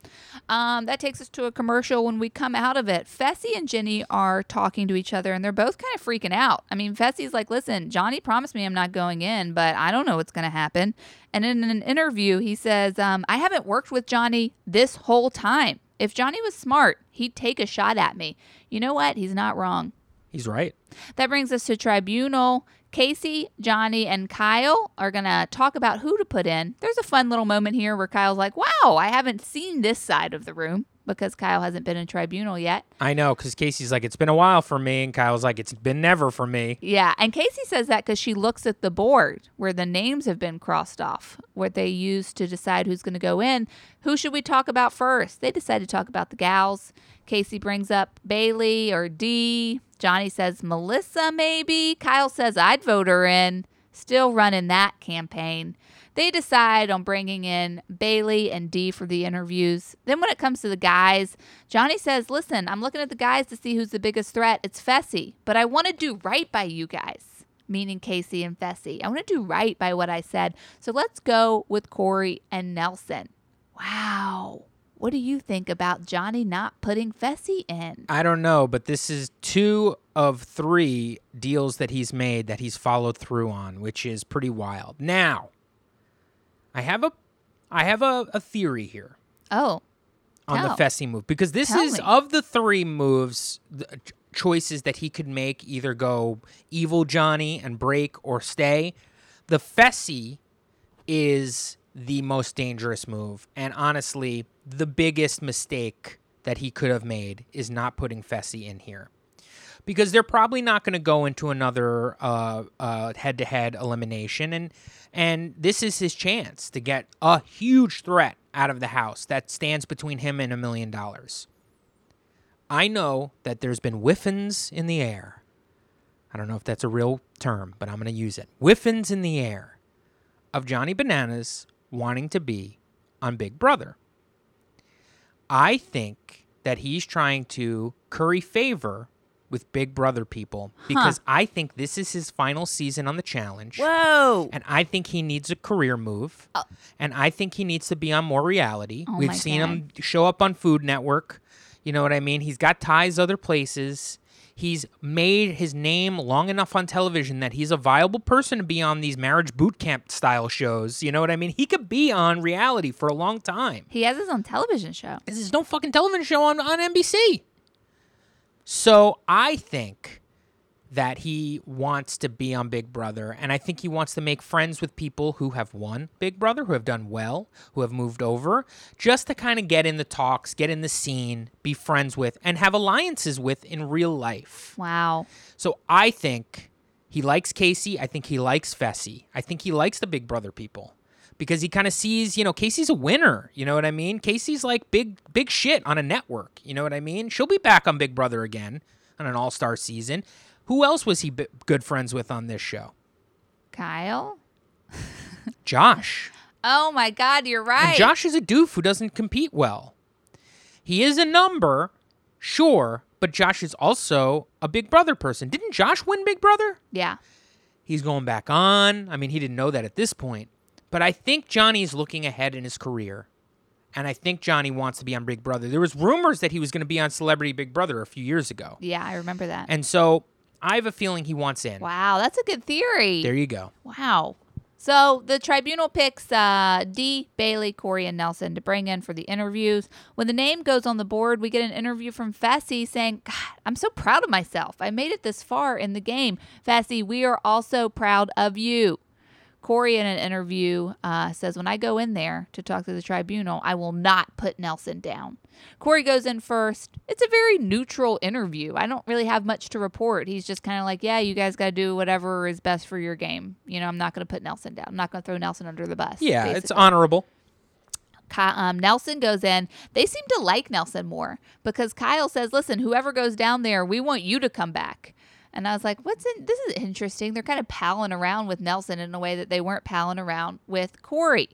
Um, that takes us to a commercial. When we come out of it, Fessy and Jenny are talking to each other, and they're both kind of freaking out. I mean, Fessy's like, "Listen, Johnny promised me I'm not going in, but I don't know what's going to happen." And in an interview, he says, um, I haven't worked with Johnny this whole time. If Johnny was smart, he'd take a shot at me. You know what? He's not wrong. He's right. That brings us to tribunal. Kaycee, Johnny, and Kyle are going to talk about who to put in. There's a fun little moment here where Kyle's like, wow, I haven't seen this side of the room because Kyle hasn't been in tribunal yet. I know, because Kaycee's like, it's been a while for me. And Kyle's like, it's been never for me. Yeah. And Kaycee says that because she looks at the board where the names have been crossed off, what they use to decide who's going to go in. Who should we talk about first? They decide to talk about the gals. Kaycee brings up Bayleigh or Dee. Johnny says Melissa, maybe. Kyle says I'd vote her in. Still running that campaign. They decide on bringing in Bayleigh and Dee for the interviews. Then, when it comes to the guys, Johnny says, Listen, I'm looking at the guys to see who's the biggest threat. It's Fessy, but I want to do right by you guys, meaning Kaycee and Fessy. I want to do right by what I said. So let's go with Corey and Nelson. Wow. What do you think about Johnny not putting Fessy in? I don't know, but this is two of three deals that he's made that he's followed through on, which is pretty wild. Now, I have a I have a, a theory here Oh, on Tell. the Fessy move because this Tell is me. of the three moves the choices that he could make either go evil Johnny and break or stay. The Fessy is the most dangerous move and honestly the biggest mistake that he could have made is not putting Fessy in here. Because they're probably not going to go into another uh, uh, head-to-head elimination, and and this is his chance to get a huge threat out of the house that stands between him and a million dollars. I know that there's been whiffins in the air. I don't know if that's a real term, but I'm going to use it. Whiffins in the air of Johnny Bananas wanting to be on Big Brother. I think that he's trying to curry favor with Big Brother people because I think this is his final season on the challenge. whoa. And I think he needs a career move. Oh. And I think he needs to be on more reality. Oh We've seen God. him show up on Food Network. You know what I mean? He's got ties other places. He's made his name long enough on television that he's a viable person to be on these marriage boot camp style shows. You know what I mean? He could be on reality for a long time. He has his own television show. This is no fucking television show on, on NBC. So I think that he wants to be on Big Brother, and I think he wants to make friends with people who have won Big Brother, who have done well, who have moved over, just to kind of get in the talks, get in the scene, be friends with, and have alliances with in real life. Wow. So I think he likes Kaycee. I think he likes Fessy. I think he likes the Big Brother people because he kind of sees, you know, Kaycee's a winner. You know what I mean? Kaycee's like big, big shit on a network. You know what I mean? She'll be back on Big Brother again on an All Star season. Who else was he b- good friends with on this show? Kyle? Josh. Oh my God, you're right. And Josh is a doof who doesn't compete well. He is a number, sure, but Josh is also a Big Brother person. Didn't Josh win Big Brother? yeah. He's going back on. I mean, he didn't know that at this point. But I think Johnny's looking ahead in his career. And I think Johnny wants to be on Big Brother. There was rumors that he was going to be on Celebrity Big Brother a few years ago. Yeah, I remember that. And so I have a feeling he wants in. wow, that's a good theory. There you go. Wow. So the tribunal picks uh, D, Bayleigh, Corey, and Nelson to bring in for the interviews. When the name goes on the board, we get an interview from Fessy saying, God, I'm so proud of myself. I made it this far in the game. Fessy, we are also proud of you. Corey, in an interview, uh, says, When I go in there to talk to the tribunal, I will not put Nelson down. Corey goes in first. It's a very neutral interview. I don't really have much to report. He's just kind of like, Yeah, you guys got to do whatever is best for your game. You know, I'm not going to put Nelson down. I'm not going to throw Nelson under the bus. Yeah, it's honorable. Um, Nelson goes in. They seem to like Nelson more because Kyle says, "Listen, whoever goes down there, we want you to come back." And I was like, "What's in? This is interesting. They're kind of palling around with Nelson in a way that they weren't palling around with Corey."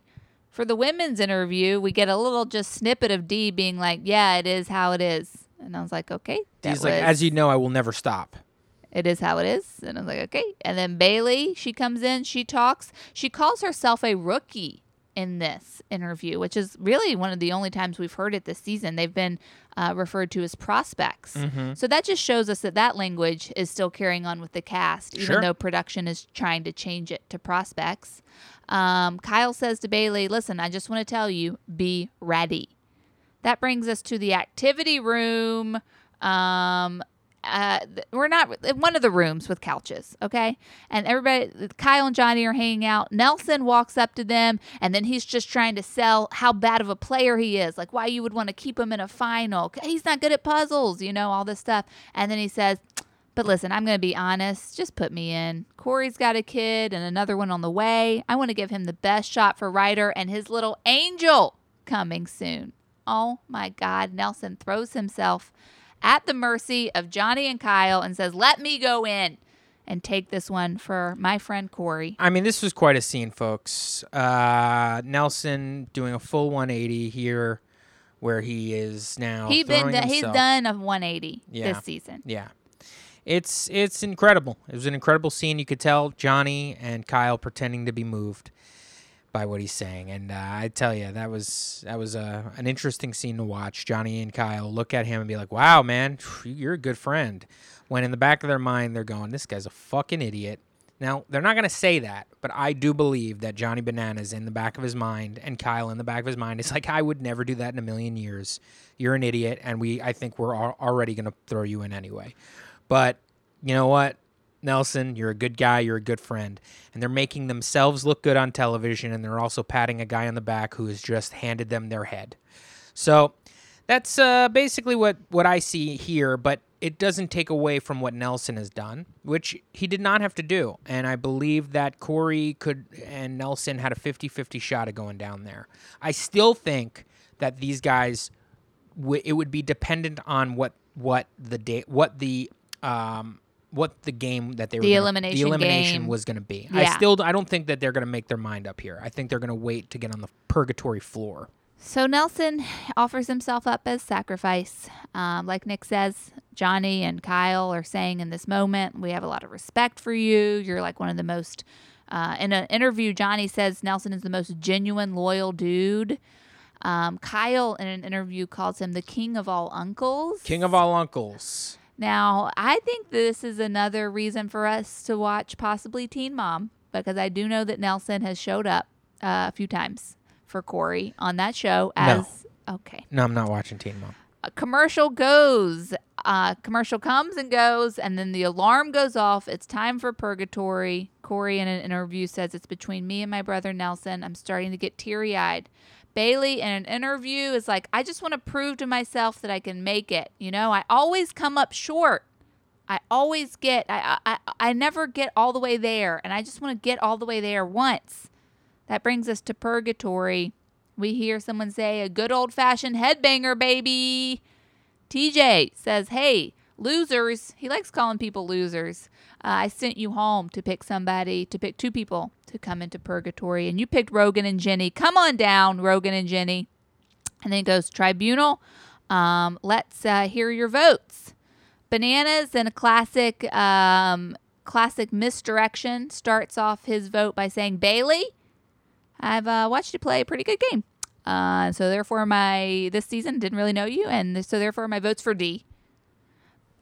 For the women's interview, we get a little just snippet of D being like, "Yeah, it is how it is," and I was like, "Okay." He's like, as you know, I will never stop. it is how it is. And I was like, okay. And then Bayleigh, she comes in, she talks. She calls herself a rookie. In this interview, which is really one of the only times we've heard it this season. They've been uh, referred to as prospects. Mm-hmm. So that just shows us that that language is still carrying on with the cast, even Sure. though production is trying to change it to prospects. Um, Kyle says to Bayleigh, Listen, I just want to tell you, be ready. That brings us to the activity room. Um, uh, we're not in one of the rooms with couches, okay? And everybody, Kyle and Johnny are hanging out. Nelson walks up to them, and then he's just trying to sell how bad of a player he is, like why you would want to keep him in a final. He's not good at puzzles, you know, all this stuff. And then he says, but listen, I'm going to be honest. Just put me in. Corey's got a kid and another one on the way. I want to give him the best shot for Ryder and his little angel coming soon. Oh my God. Nelson throws himself at the mercy of Johnny and Kyle and says, Let me go in and take this one for my friend Corey. I mean, this was quite a scene, folks. Uh, Nelson doing a full 180 here, where he is now. He been do- he's done a 180 Yeah. this season. Yeah. It's it's incredible. It was an incredible scene. You could tell Johnny and Kyle pretending to be moved by what he's saying, and uh, I tell you that was that was a, an interesting scene to watch. Johnny and Kyle look at him and be like, "Wow, man, you're a good friend." When in the back of their mind, they're going, "This guy's a fucking idiot." Now they're not gonna say that, but I do believe that Johnny Bananas in the back of his mind and Kyle in the back of his mind is like, "I would never do that in a million years. You're an idiot, and we I think we're already gonna throw you in anyway." But you know what, Nelson, you're a good guy. You're a good friend. And they're making themselves look good on television, and they're also patting a guy on the back who has just handed them their head. So that's uh, basically what, what I see here, but it doesn't take away from what Nelson has done, which he did not have to do. And I believe that Corey could and Nelson had a 50 50 shot of going down there. I still think that these guys w- it would be dependent on what what the day what the um what the game that they were The gonna- elimination the elimination game. was going to be. I still I don't think that they're going to make their mind up here. I think they're going to wait to get on the purgatory floor. So Nelson offers himself up as sacrifice. Um, like Nick says, Johnny and Kyle are saying in this moment, we have a lot of respect for you. You're like one of the most. Uh, in an interview, Johnny says Nelson is the most genuine, loyal dude. Um, Kyle, in an interview, calls him the king of all uncles. King of all uncles. Now, I think this is another reason for us to watch possibly Teen Mom because I do know that Nelson has showed up uh, a few times for Corey on that show as okay. No, I'm not watching Teen Mom. A commercial goes, uh, commercial comes and goes, and then the alarm goes off. It's time for purgatory. Corey, in an interview, says it's between me and my brother Nelson. I'm starting to get teary eyed. Bayleigh, in an interview, is like, I just want to prove to myself that I can make it. You know, I always come up short. I always get, I, I, I never get all the way there, and I just want to get all the way there once. That brings us to purgatory. We hear someone say, a good old fashioned headbanger, baby. TJ says, hey, losers. He likes calling people losers. Uh, I sent you home to pick somebody, to pick two people to come into purgatory, and you picked Rogan and Jenny. Come on down, Rogan and Jenny. And then it goes, tribunal. Um, let's uh, hear your votes. Bananas and a classic, um, classic misdirection starts off his vote by saying, Bayleigh, I've uh, watched you play a pretty good game. Uh, so therefore, my this season didn't really know you, and so therefore my votes for D.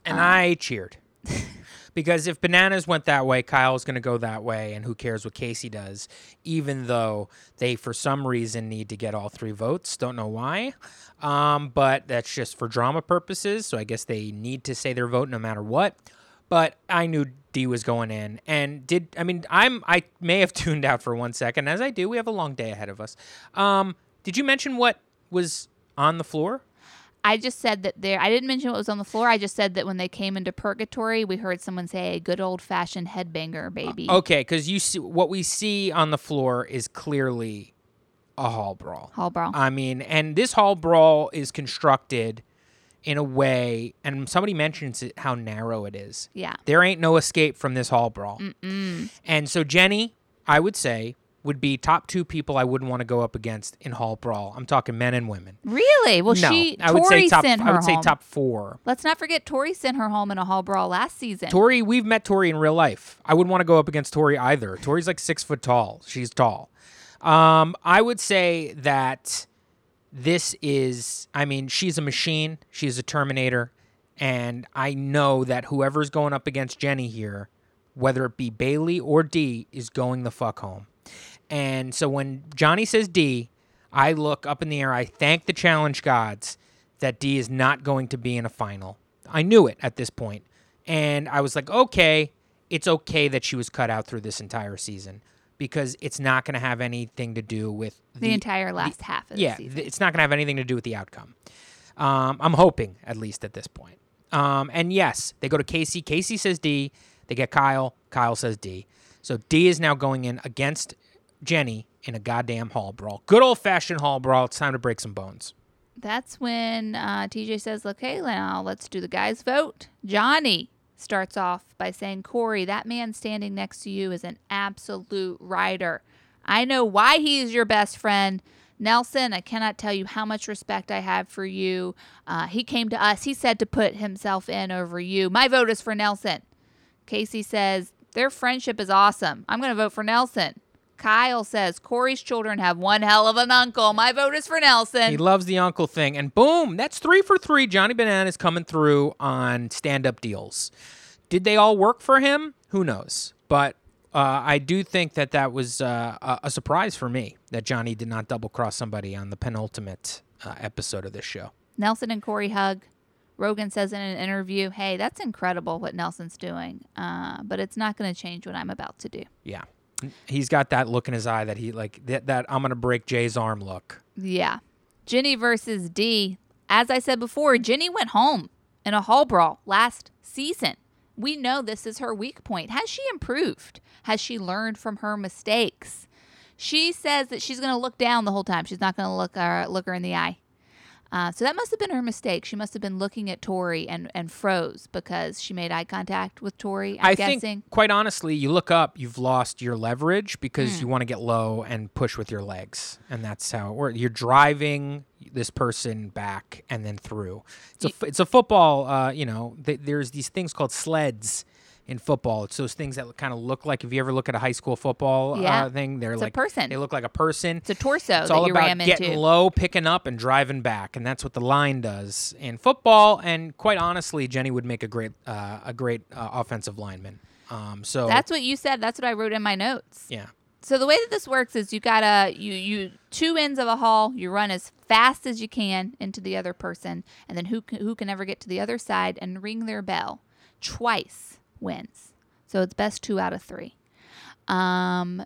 And I cheered. because if bananas went that way, Kyle's going to go that way, and who cares what Kaycee does, even though they, for some reason, need to get all three votes. Don't know why. Um, but that's just for drama purposes. So I guess they need to say their vote no matter what. But I knew D was going in, and did I mean I'm I may have tuned out for one second, as I do. We have a long day ahead of us. Um, did you mention what was on the floor? I just said that there. I didn't mention what was on the floor. I just said that when they came into purgatory, we heard someone say, "A good old fashioned headbanger, baby." Uh, okay, because you see what we see on the floor is clearly a hall brawl. Hall brawl. I mean, and this hall brawl is constructed in a way, and somebody mentions it, how narrow it is. yeah. There ain't no escape from this hall brawl. And so Jenny, I would say, would be top two people I wouldn't want to go up against in hall brawl. I'm talking men and women. Really? Well, no, she. I would Tori say top. I would say top four. Let's not forget Tori sent her home in a hall brawl last season. Tori, we've met Tori in real life. I wouldn't want to go up against Tori either. Tori's like six foot tall. She's tall. Um, I would say that this is, I mean, she's a machine. She's a Terminator. And I know that whoever's going up against Jenny here, whether it be Bayleigh or D, is going the fuck home. And so when Johnny says D, I look up in the air. I thank the challenge gods that D is not going to be in a final. I knew it at this point. And I was like, okay, it's okay that she was cut out through this entire season because it's not going to have anything to do with The, entire last half of the yeah, season. th- it's not going to have anything to do with the outcome. Um, I'm hoping, at least at this point. Um, and yes, they go to Kaycee. Kaycee says D. They get Kyle. Kyle says D. So D is now going in against Jenny in a goddamn hall brawl. Good old fashioned hall brawl. It's time to break some bones. That's when uh, TJ says, okay, now let's do the guys' vote. Johnny starts off by saying, Corey, that man standing next to you is an absolute rider. I know why he is your best friend. Nelson, I cannot tell you how much respect I have for you. Uh, he came to us. He said to put himself in over you. My vote is for Nelson. Kaycee says, their friendship is awesome. I'm going to vote for Nelson. Kyle says, Corey's children have one hell of an uncle. My vote is for Nelson. He loves the uncle thing. And boom, that's three for three. Johnny Bananas coming through on stand up deals. Did they all work for him? Who knows? But uh, I do think that that was uh, a, a surprise for me that Johnny did not double cross somebody on the penultimate uh, episode of this show. Nelson and Corey hug. Rogan says in an interview, "Hey, that's incredible what Nelson's doing, uh, but it's not going to change what I'm about to do." Yeah. He's got that look in his eye that he like that, that I'm to break Jay's arm look. Yeah, Jenny versus D. As I said before, Jenny went home in a hall brawl last season. We know this is her weak point. Has she improved? Has she learned from her mistakes? She says that she's going to look down the whole time. She's not going to look her look her in the eye. Uh, so that must have been her mistake. She must have been looking at Tori and, and froze because she made eye contact with Tori. I'm I guessing. think, quite honestly, you look up, you've lost your leverage because you want to get low and push with your legs, and that's how it works. You're driving this person back and then through. It's a it's a football. Uh, you know, th- there's these things called sleds in football. It's those things that kind of look like if you ever look at a high school football Yeah. uh, thing, they're It's a person. They look like a person. It's a torso It's that all you about ram getting into. low, picking up, and driving back, and that's what the line does in football. And quite honestly, Jenny would make a great, uh, a great uh, offensive lineman. Um, so That's what you said. That's what I wrote in my notes. yeah, So the way that this works is you gotta you you two ends of a hall. You run as fast as you can into the other person, and then who who can ever get to the other side and ring their bell twice wins. So it's best two out of three. Um,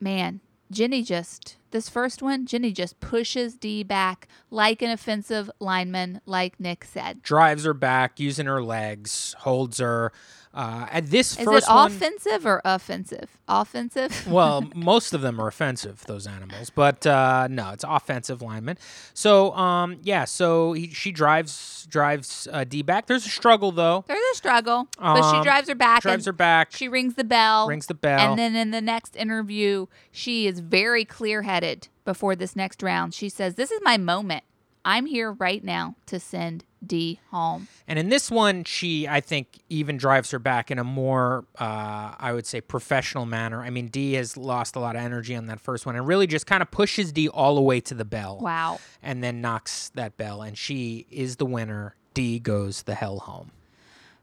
man, Jenny just this first one, Jenny just pushes D back like an offensive lineman, like Nick said. drives her back using her legs, holds her. Uh, at this Is first it one, offensive or offensive? Offensive. well, most of them are offensive, those animals, but uh, no, it's offensive lineman. So, um, yeah, so he, she drives drives uh, D back. There's a struggle though. There's a struggle, but she Um, drives her back. Drives her back. She rings the bell. rings the bell. And then in the next interview, she is very clear headed before this next round. She says, This is my moment. I'm here right now to send D home. And in this one, she, I think, even drives her back in a more, uh, I would say, professional manner. I mean, D has lost a lot of energy on that first one and really just kind of pushes D all the way to the bell Wow. and then knocks that bell. And she is the winner. D goes the hell home.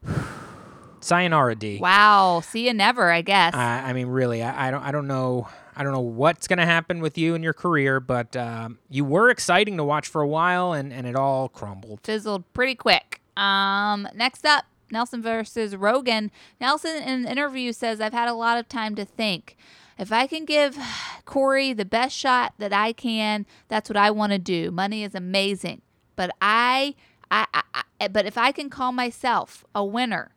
Sayonara, D. Wow. See you never, I guess. I, I mean, really, I, I don't, I don't know, I don't know what's gonna happen with you and your career, but um, you were exciting to watch for a while, and, and it all crumbled. Fizzled pretty quick. Um, next up, Nelson versus Rogan. Nelson in an interview says, I've had a lot of time to think. If I can give Corey the best shot that I can, that's what I want to do. Money is amazing, but I, I, I, I, but if I can call myself a winner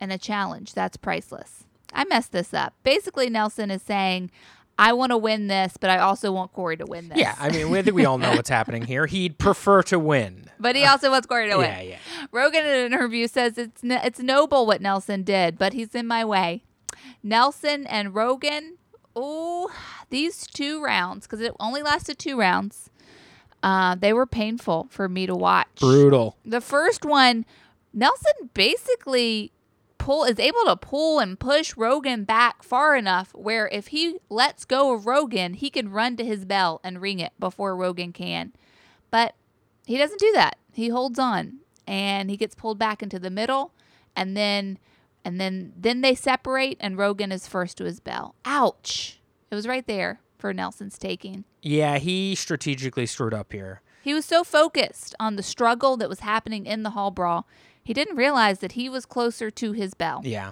and a challenge, that's priceless. I messed this up. Basically, Nelson is saying, I want to win this, but I also want Corey to win this. Yeah, I mean, I think we all know what's happening here. He'd prefer to win. but he also wants Corey to win. Yeah, yeah. Rogan in an interview says it's it's noble what Nelson did, but he's in my way. Nelson and Rogan, oh, these two rounds because it only lasted two rounds. Uh, they were painful for me to watch. Brutal. The first one, Nelson basically pull is able to pull and push Rogan back far enough where if he lets go of Rogan, he can run to his bell and ring it before Rogan can. But he doesn't do that. He holds on and he gets pulled back into the middle and then and then then they separate and Rogan is first to his bell. Ouch. It was right there for Nelson's taking. Yeah, he strategically screwed up here. He was so focused on the struggle that was happening in the hall brawl, he didn't realize that he was closer to his bell. Yeah.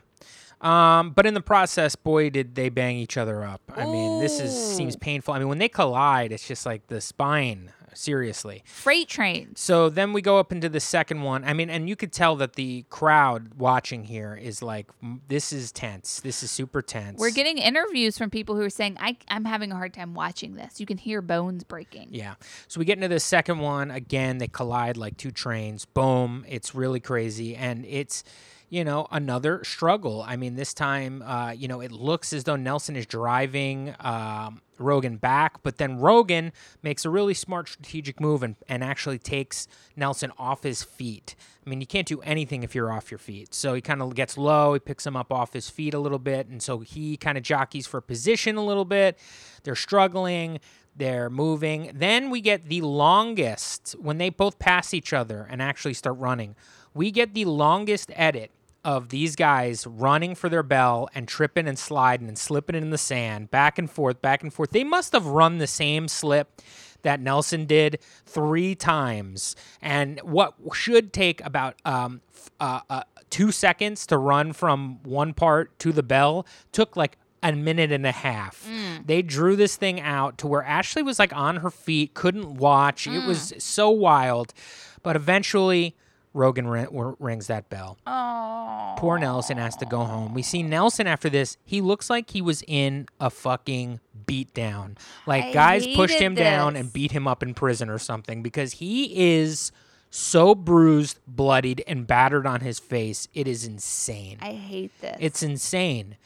Um, but in the process, boy, did they bang each other up. I mean, this is seems painful. I mean, when they collide, it's just like the spine. Seriously. Freight trains. So then we go up into the second one. I mean, and you could tell that the crowd watching here is like, this is tense. This is super tense. We're getting interviews from people who are saying, I, I'm having a hard time watching this. You can hear bones breaking. Yeah. So we get into the second one. Again, they collide like two trains. Boom. It's really crazy. And it's, you know, another struggle. I mean, this time, uh, you know, it looks as though Nelson is driving um, Rogan back, but then Rogan makes a really smart strategic move and, and actually takes Nelson off his feet. I mean, you can't do anything if you're off your feet. So he kind of gets low, he picks him up off his feet a little bit, and so he kind of jockeys for position a little bit. They're struggling, they're moving. Then we get the longest when they both pass each other and actually start running. We get the longest edit of these guys running for their bell and tripping and sliding and slipping in the sand back and forth, back and forth. They must have run the same slip that Nelson did three times. And what should take about um, f- uh, uh, two seconds to run from one part to the bell took like a minute and a half. They drew this thing out to where Ashley was like on her feet, couldn't watch. It was so wild. But eventually, Rogan w- rings that bell. Oh. Poor Nelson has to go home. We see Nelson after this. He looks like he was in a fucking beatdown. Like I guys pushed him down and beat him up in prison or something because he is so bruised, bloodied, and battered on his face. It is insane. I hate this. It's insane.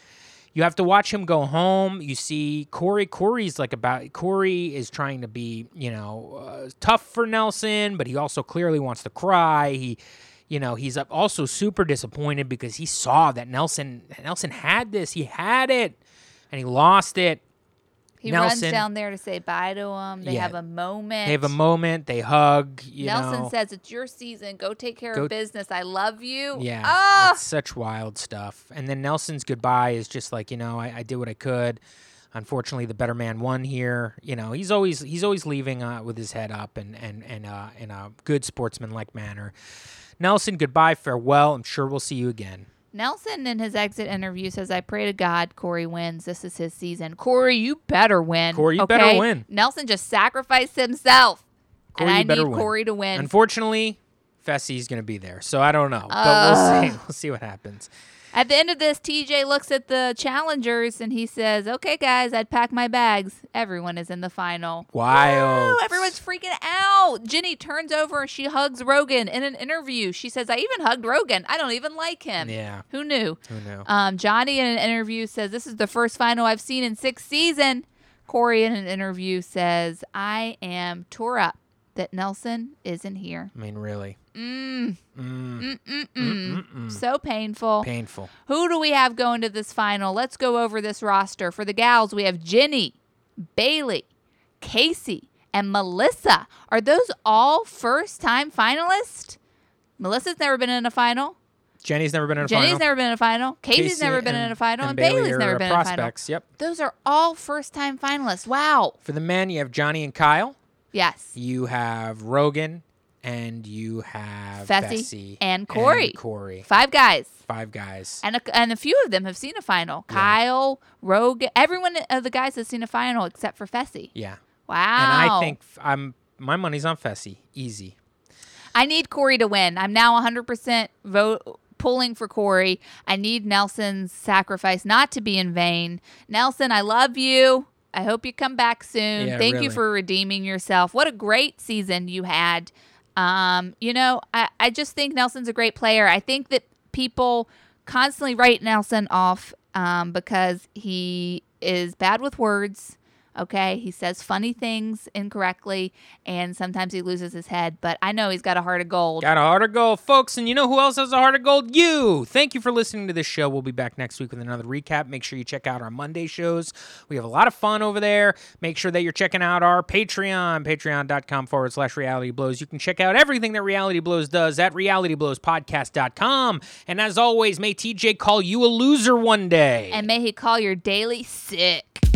You have to watch him go home. You see Corey. Corey's like about Corey is trying to be, you know, uh, tough for Nelson, but he also clearly wants to cry. He, you know, he's also super disappointed because he saw that Nelson Nelson had this. He had it, and he lost it. He runs down there to say bye to him. They Yeah. have a moment. They have a moment. They hug. You Nelson know. says, It's your season. Go take care Go- of business. I love you. Yeah, Ah! it's such wild stuff. And then Nelson's goodbye is just like, you know, I, I did what I could. Unfortunately, the better man won here. You know, he's always he's always leaving uh, with his head up and and and uh, in a good sportsmanlike manner. Nelson, goodbye, farewell. I'm sure we'll see you again. Nelson in his exit interview says, I pray to God Corey wins. This is his season. Corey, you better win. Corey, you better win. Nelson just sacrificed himself. Corey, and I better need win. Corey to win. Unfortunately, Fessy's going to be there, so I don't know, but we'll see. We'll see what happens. At the end of this, TJ looks at the challengers and he says, Okay, guys, I'd pack my bags. Everyone is in the final. Wild. Woo! Everyone's freaking out. Jenny turns over and she hugs Rogan in an interview. She says, I even hugged Rogan. I don't even like him. Yeah, Who knew? who knew? Um, Johnny in an interview says, This is the first final I've seen in six season. Corey in an interview says, I am tore up that Nelson isn't here. I mean, really, Mm, mm, mm, mm, mm. So painful. painful. Who do we have going to this final? Let's go over this roster. For the gals, we have Jenny, Bayleigh, Kaycee, and Melissa. Are those all first time finalists? Melissa's never been in a final. Jenny's never been in a final. Jenny's final. never been in a final. Kaycee's Kaycee never been in a final. And, Bayleigh Bayleigh's never been in a final. Yep. Those are all first time finalists. Wow. For the men, you have Johnny and Kyle. Yes. You have Rogan, and you have Fessy Fessy and Corey. and Corey. Five guys. Five guys. And a, and a few of them have seen a final. Yeah. Kyle, Rogue, everyone of the guys has seen a final except for Fessy. Yeah. Wow. And I think I'm my money's on Fessy. Easy. I need Corey to win. I'm now 100% vote pulling for Corey. I need Nelson's sacrifice not to be in vain. Nelson, I love you. I hope you come back soon. Yeah, Thank you for redeeming yourself. What a great season you had. Um, you know, I, I just think Nelson's a great player. I think that people constantly write Nelson off um, because he is bad with words. Okay. He says funny things incorrectly and sometimes he loses his head, but I know he's got a heart of gold. Got a heart of gold, folks. And you know who else has a heart of gold? You. Thank you for listening to this show. We'll be back next week with another recap. Make sure you check out our Monday shows. We have a lot of fun over there. Make sure that you're checking out our Patreon, patreon.com forward slash reality blows. You can check out everything that Reality Blows does at realityblowspodcast.com. And as always, may TJ call you a loser one day. And may he call your daily sick.